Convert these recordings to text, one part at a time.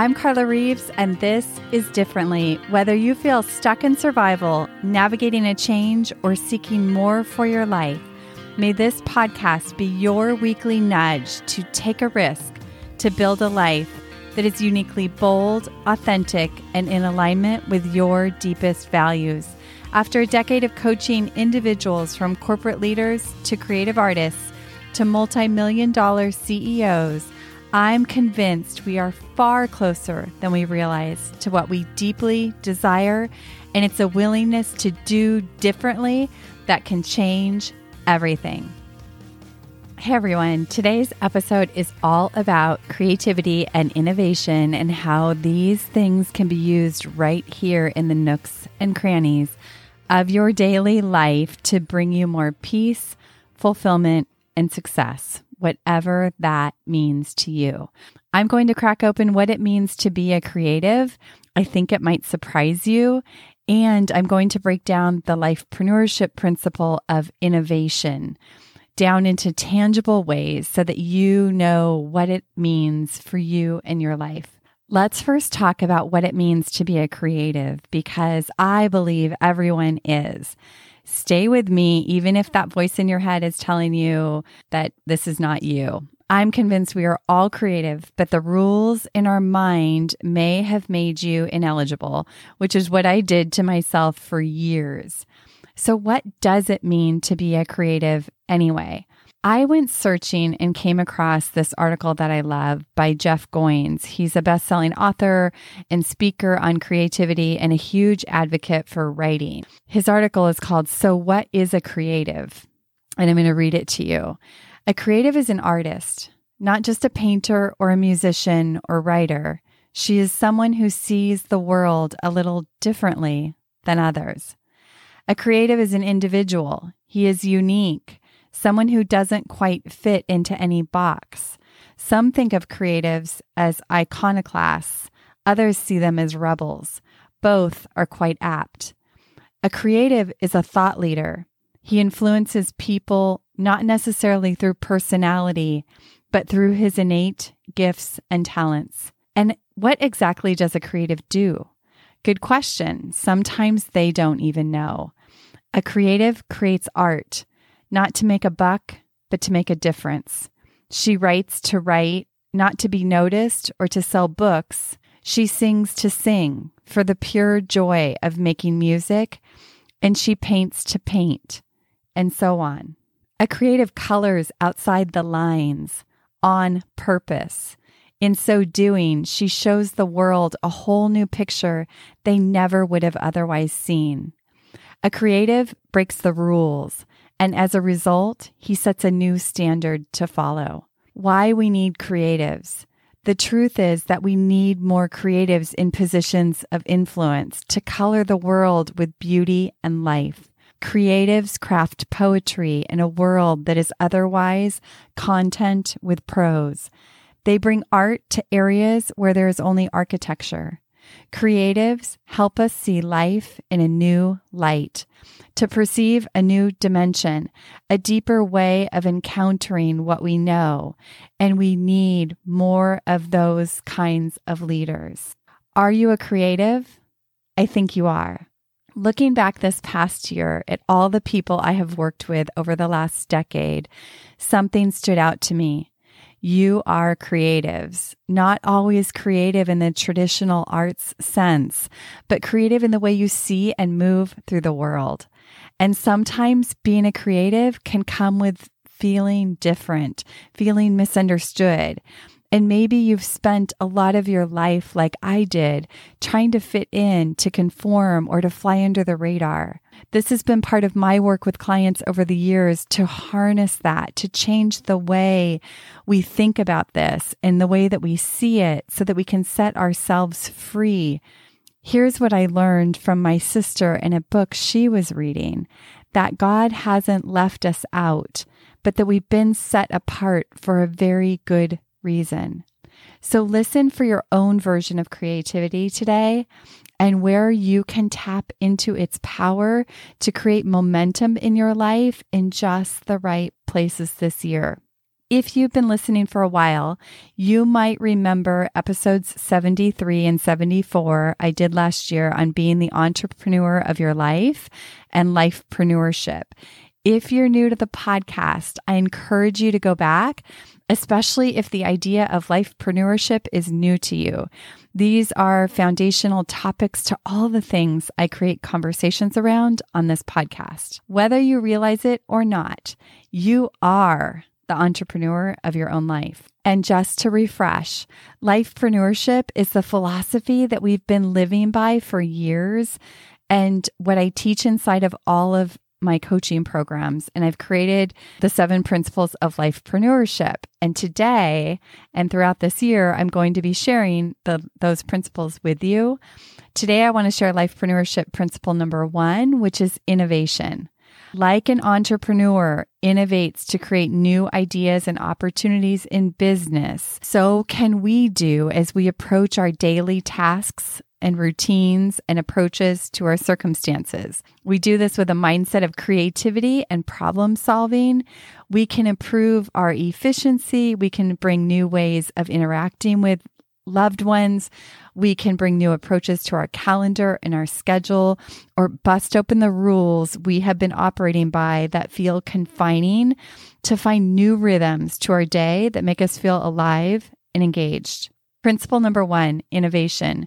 I'm Carla Reeves, and this is Differently. Whether you feel stuck in survival, navigating a change, or seeking more for your life, may this podcast be your weekly nudge to take a risk to build a life that is uniquely bold, authentic, and in alignment with your deepest values. After a decade of coaching individuals from corporate leaders to creative artists to multi million dollar CEOs, I'm convinced we are far closer than we realize to what we deeply desire, and it's a willingness to do differently that can change everything. Hey everyone, today's episode is all about creativity and innovation and how these things can be used right here in the nooks and crannies of your daily life to bring you more peace, fulfillment, and success whatever that means to you. I'm going to crack open what it means to be a creative. I think it might surprise you. And I'm going to break down the lifepreneurship principle of innovation down into tangible ways so that you know what it means for you and your life. Let's first talk about what it means to be a creative because I believe everyone is stay with me, even if that voice in your head is telling you that this is not you. I'm convinced we are all creative, but the rules in our mind may have made you ineligible, which is what I did to myself for years. So, what does it mean to be a creative anyway? I went searching and came across this article that I love by Jeff Goins. He's a best selling author and speaker on creativity and a huge advocate for writing. His article is called So, What is a Creative? And I'm going to read it to you. A creative is an artist, not just a painter or a musician or writer. She is someone who sees the world a little differently than others. A creative is an individual. He is unique someone who doesn't quite fit into any box. Some think of creatives as iconoclasts, others see them as rebels. Both are quite apt. A creative is a thought leader. He influences people not necessarily through personality, but through his innate gifts and talents. And what exactly does a creative do? Good question. Sometimes they don't even know. A creative creates art, not to make a buck, but to make a difference. She writes to write, not to be noticed or to sell books. She sings to sing for the pure joy of making music, and she paints to paint, and so on. A creative colors outside the lines on purpose. In so doing, she shows the world a whole new picture they never would have otherwise seen. A creative breaks the rules, and as a result, he sets a new standard to follow. Why we need creatives. The truth is that we need more creatives in positions of influence to color the world with beauty and life. Creatives craft poetry in a world that is otherwise content with prose. They bring art to areas where there is only architecture. Creatives help us see life in a new light, to perceive a new dimension, a deeper way of encountering what we know. And we need more of those kinds of leaders. Are you a creative? I think you are. Looking back this past year at all the people I have worked with over the last decade, something stood out to me you are creatives, not always creative in the traditional arts sense, but creative in the way you see and move through the world. And sometimes being a creative can come with feeling different, feeling misunderstood. And maybe you've spent a lot of your life, like I did, trying to fit in, to conform, or to fly under the radar. This has been part of my work with clients over the years to harness that, to change the way we think about this and the way that we see it so that we can set ourselves free. Here's what I learned from my sister in a book she was reading that God hasn't left us out, but that we've been set apart for a very good reason. So listen for your own version of creativity today and where you can tap into its power to create momentum in your life in just the right places this year. If you've been listening for a while, you might remember episodes 73 and 74 I did last year on being the entrepreneur of your life and lifepreneurship. If you're new to the podcast, I encourage you to go back, especially if the idea of lifepreneurship is new to you. These are foundational topics to all the things I create conversations around on this podcast. Whether you realize it or not, you are the entrepreneur of your own life. And just to refresh, lifepreneurship is the philosophy that we've been living by for years and what I teach inside of all of my coaching programs. And I've created the seven principles of lifepreneurship. And today and throughout this year, I'm going to be sharing the, those principles with you. Today, I want to share lifepreneurship principle number one, which is innovation. Like an entrepreneur innovates to create new ideas and opportunities in business, so can we do as we approach our daily tasks and routines and approaches to our circumstances. We do this with a mindset of creativity and problem solving. We can improve our efficiency. We can bring new ways of interacting with loved ones. We can bring new approaches to our calendar and our schedule or bust open the rules we have been operating by that feel confining to find new rhythms to our day that make us feel alive and engaged. Principle number one innovation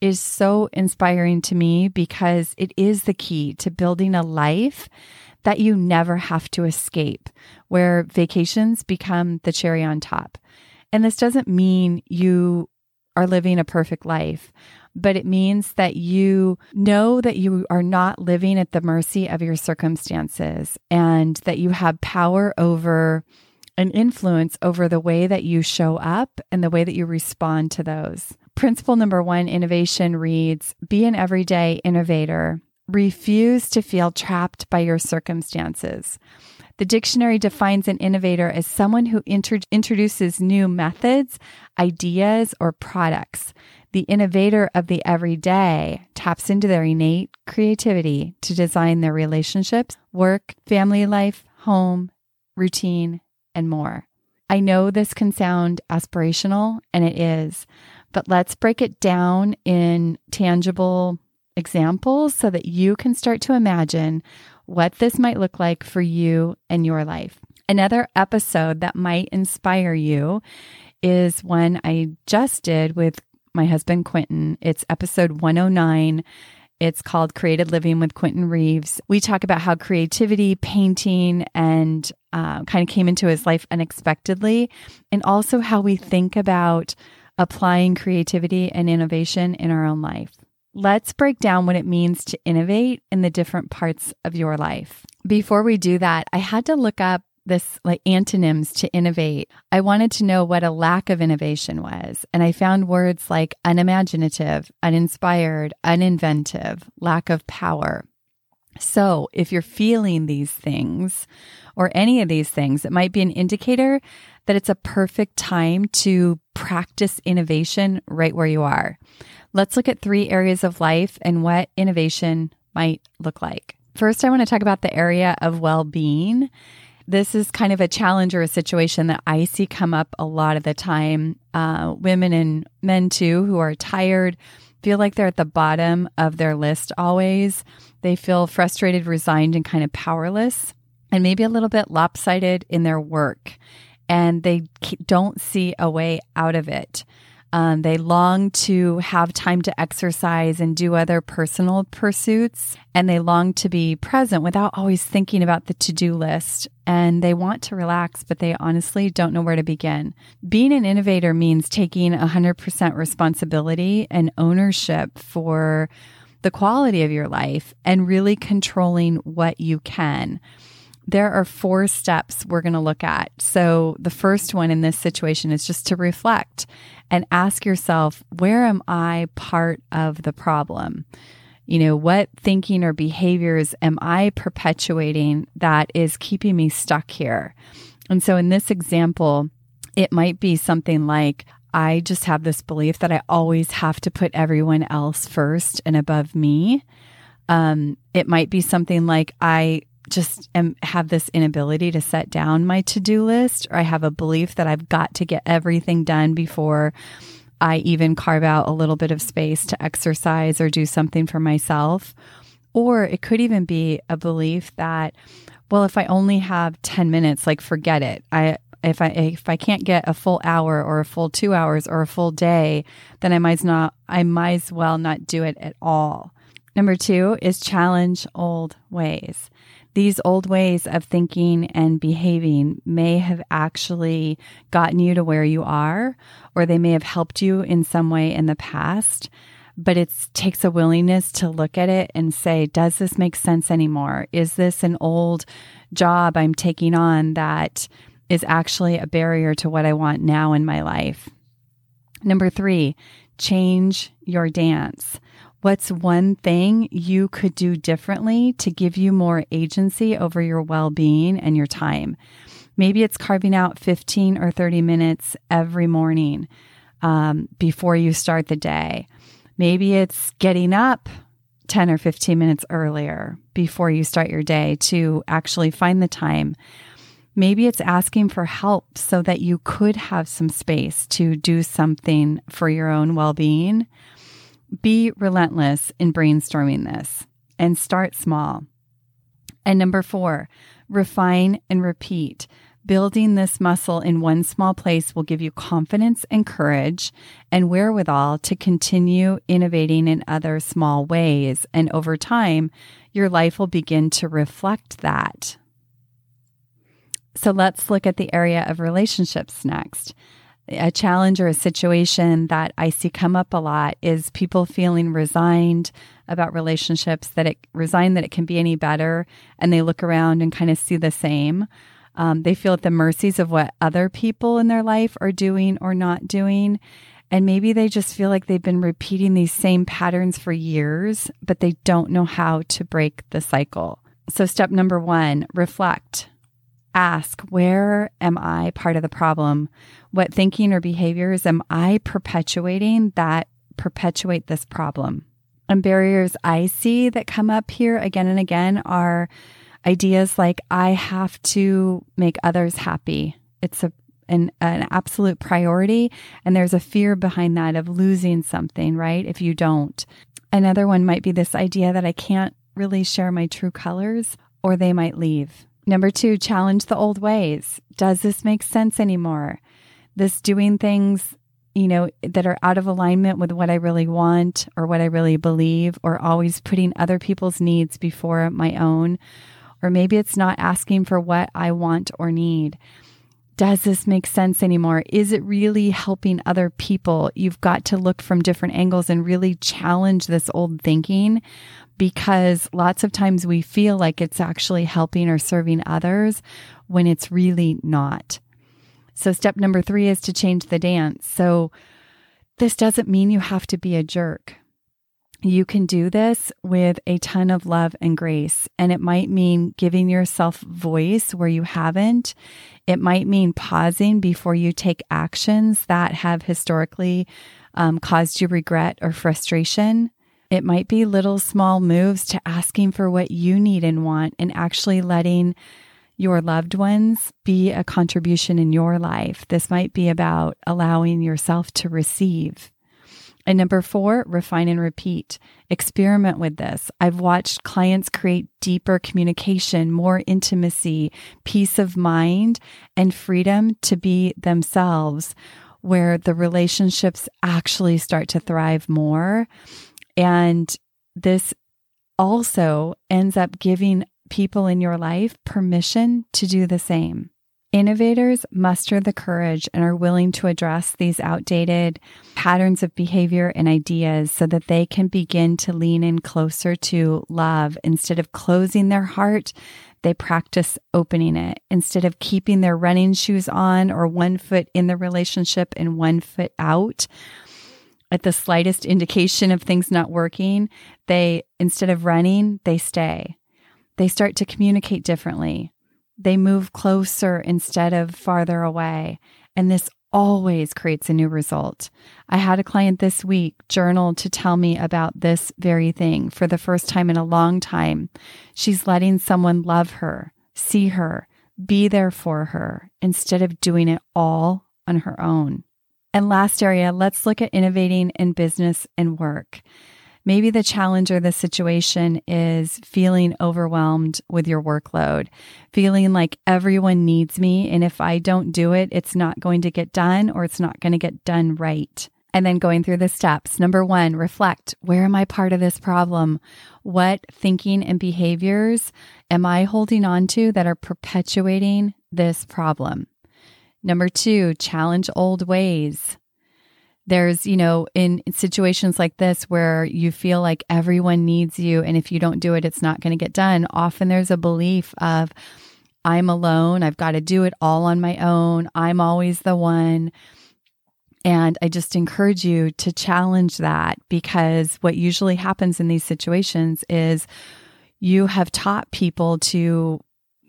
is so inspiring to me because it is the key to building a life that you never have to escape, where vacations become the cherry on top. And this doesn't mean you are living a perfect life, but it means that you know that you are not living at the mercy of your circumstances and that you have power over an influence over the way that you show up and the way that you respond to those. Principle number one innovation reads Be an everyday innovator. Refuse to feel trapped by your circumstances. The dictionary defines an innovator as someone who inter- introduces new methods, ideas, or products. The innovator of the everyday taps into their innate creativity to design their relationships, work, family life, home, routine, and more. I know this can sound aspirational, and it is, but let's break it down in tangible examples so that you can start to imagine what this might look like for you and your life. Another episode that might inspire you is one I just did with my husband, Quentin. It's episode 109. It's called Created Living with Quentin Reeves. We talk about how creativity, painting, and uh, kind of came into his life unexpectedly, and also how we think about applying creativity and innovation in our own life. Let's break down what it means to innovate in the different parts of your life. Before we do that, I had to look up this like antonyms to innovate. I wanted to know what a lack of innovation was. And I found words like unimaginative, uninspired, uninventive, lack of power. So, if you're feeling these things or any of these things, it might be an indicator that it's a perfect time to practice innovation right where you are. Let's look at three areas of life and what innovation might look like. First, I want to talk about the area of well being. This is kind of a challenge or a situation that I see come up a lot of the time. Uh, women and men, too, who are tired, feel like they're at the bottom of their list always. They feel frustrated, resigned, and kind of powerless, and maybe a little bit lopsided in their work. And they don't see a way out of it. Um, they long to have time to exercise and do other personal pursuits, and they long to be present without always thinking about the to do list. And they want to relax, but they honestly don't know where to begin. Being an innovator means taking 100% responsibility and ownership for the quality of your life and really controlling what you can there are four steps we're going to look at. So, the first one in this situation is just to reflect and ask yourself, where am I part of the problem? You know, what thinking or behaviors am I perpetuating that is keeping me stuck here? And so, in this example, it might be something like, I just have this belief that I always have to put everyone else first and above me. Um, it might be something like I just am, have this inability to set down my to do list, or I have a belief that I've got to get everything done before I even carve out a little bit of space to exercise or do something for myself. Or it could even be a belief that, well, if I only have 10 minutes, like forget it. I, if I if I can't get a full hour or a full two hours or a full day, then I might not I might as well not do it at all. Number two is challenge old ways. These old ways of thinking and behaving may have actually gotten you to where you are, or they may have helped you in some way in the past. But it takes a willingness to look at it and say, does this make sense anymore? Is this an old job I'm taking on that is actually a barrier to what I want now in my life? Number three, change your dance. What's one thing you could do differently to give you more agency over your well being and your time? Maybe it's carving out 15 or 30 minutes every morning um, before you start the day. Maybe it's getting up 10 or 15 minutes earlier before you start your day to actually find the time. Maybe it's asking for help so that you could have some space to do something for your own well being. Be relentless in brainstorming this and start small. And number four, refine and repeat. Building this muscle in one small place will give you confidence and courage and wherewithal to continue innovating in other small ways. And over time, your life will begin to reflect that. So let's look at the area of relationships next a challenge or a situation that I see come up a lot is people feeling resigned about relationships, that it resigned that it can be any better, and they look around and kind of see the same. Um, they feel at the mercies of what other people in their life are doing or not doing. And maybe they just feel like they've been repeating these same patterns for years, but they don't know how to break the cycle. So, step number one reflect ask where am I part of the problem? What thinking or behaviors am I perpetuating that perpetuate this problem? And barriers I see that come up here again and again are ideas like I have to make others happy. It's a an, an absolute priority. And there's a fear behind that of losing something, right? If you don't. Another one might be this idea that I can't really share my true colors or they might leave. Number two, challenge the old ways. Does this make sense anymore? This doing things, you know, that are out of alignment with what I really want or what I really believe, or always putting other people's needs before my own. Or maybe it's not asking for what I want or need. Does this make sense anymore? Is it really helping other people? You've got to look from different angles and really challenge this old thinking because lots of times we feel like it's actually helping or serving others when it's really not. So, step number three is to change the dance. So, this doesn't mean you have to be a jerk. You can do this with a ton of love and grace. And it might mean giving yourself voice where you haven't. It might mean pausing before you take actions that have historically um, caused you regret or frustration. It might be little small moves to asking for what you need and want and actually letting your loved ones be a contribution in your life. This might be about allowing yourself to receive. And number four, refine and repeat. Experiment with this. I've watched clients create deeper communication, more intimacy, peace of mind, and freedom to be themselves, where the relationships actually start to thrive more and this also ends up giving people in your life permission to do the same. Innovators muster the courage and are willing to address these outdated patterns of behavior and ideas so that they can begin to lean in closer to love. Instead of closing their heart, they practice opening it. Instead of keeping their running shoes on or one foot in the relationship and one foot out, at the slightest indication of things not working, they, instead of running, they stay. They start to communicate differently. They move closer instead of farther away. And this always creates a new result. I had a client this week journal to tell me about this very thing for the first time in a long time. She's letting someone love her, see her, be there for her instead of doing it all on her own. And last area, let's look at innovating in business and work. Maybe the challenge or the situation is feeling overwhelmed with your workload, feeling like everyone needs me. And if I don't do it, it's not going to get done or it's not going to get done right. And then going through the steps. Number one, reflect where am I part of this problem? What thinking and behaviors am I holding on to that are perpetuating this problem? Number two, challenge old ways. There's, you know, in, situations like this where you feel like everyone needs you, and if you don't do it, it's not going to get done, often there's a belief of, I'm alone, I've got to do it all on my own, I'm always the one. And I just encourage you to challenge that because what usually happens in these situations is you have taught people to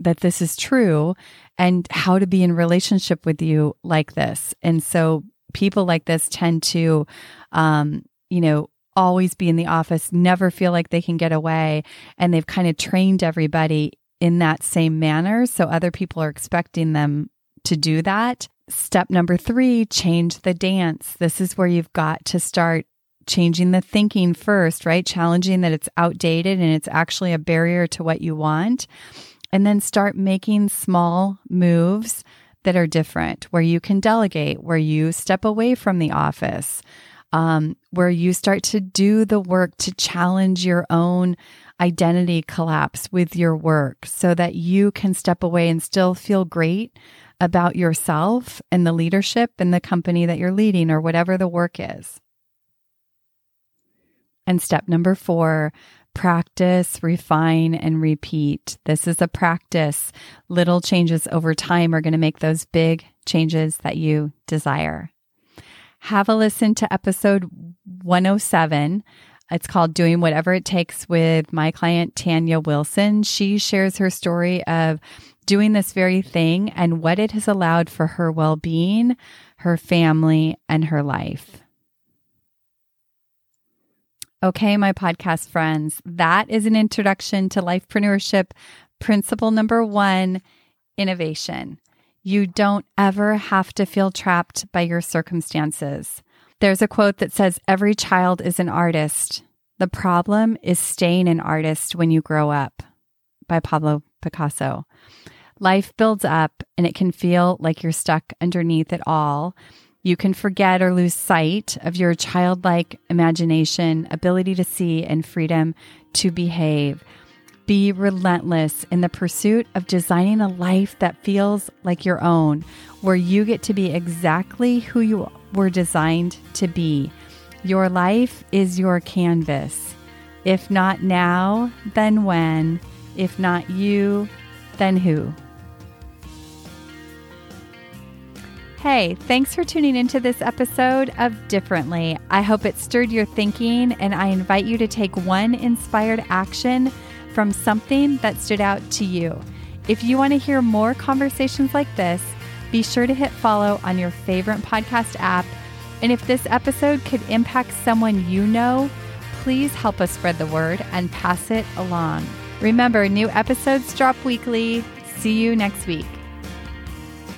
that this is true and how to be in relationship with you like this. And so people like this tend to, um, you know, always be in the office, never feel like they can get away. And they've kind of trained everybody in that same manner. So other people are expecting them to do that. Step number three change the dance. This is where you've got to start changing the thinking first, right? Challenging that it's outdated and it's actually a barrier to what you want. And then start making small moves that are different, where you can delegate, where you step away from the office, um, where you start to do the work to challenge your own identity collapse with your work so that you can step away and still feel great about yourself and the leadership and the company that you're leading or whatever the work is. And step number four, practice, refine, and repeat. This is a practice. Little changes over time are going to make those big changes that you desire. Have a listen to episode 107. It's called Doing Whatever It Takes with my client, Tanya Wilson. She shares her story of doing this very thing and what it has allowed for her well being, her family, and her life. Okay, my podcast friends, that is an introduction to lifepreneurship. Principle number one innovation. You don't ever have to feel trapped by your circumstances. There's a quote that says, Every child is an artist. The problem is staying an artist when you grow up, by Pablo Picasso. Life builds up and it can feel like you're stuck underneath it all. You can forget or lose sight of your childlike imagination, ability to see, and freedom to behave. Be relentless in the pursuit of designing a life that feels like your own, where you get to be exactly who you were designed to be. Your life is your canvas. If not now, then when? If not you, then who? Hey, thanks for tuning into this episode of Differently. I hope it stirred your thinking, and I invite you to take one inspired action from something that stood out to you. If you want to hear more conversations like this, be sure to hit follow on your favorite podcast app. And if this episode could impact someone you know, please help us spread the word and pass it along. Remember, new episodes drop weekly. See you next week.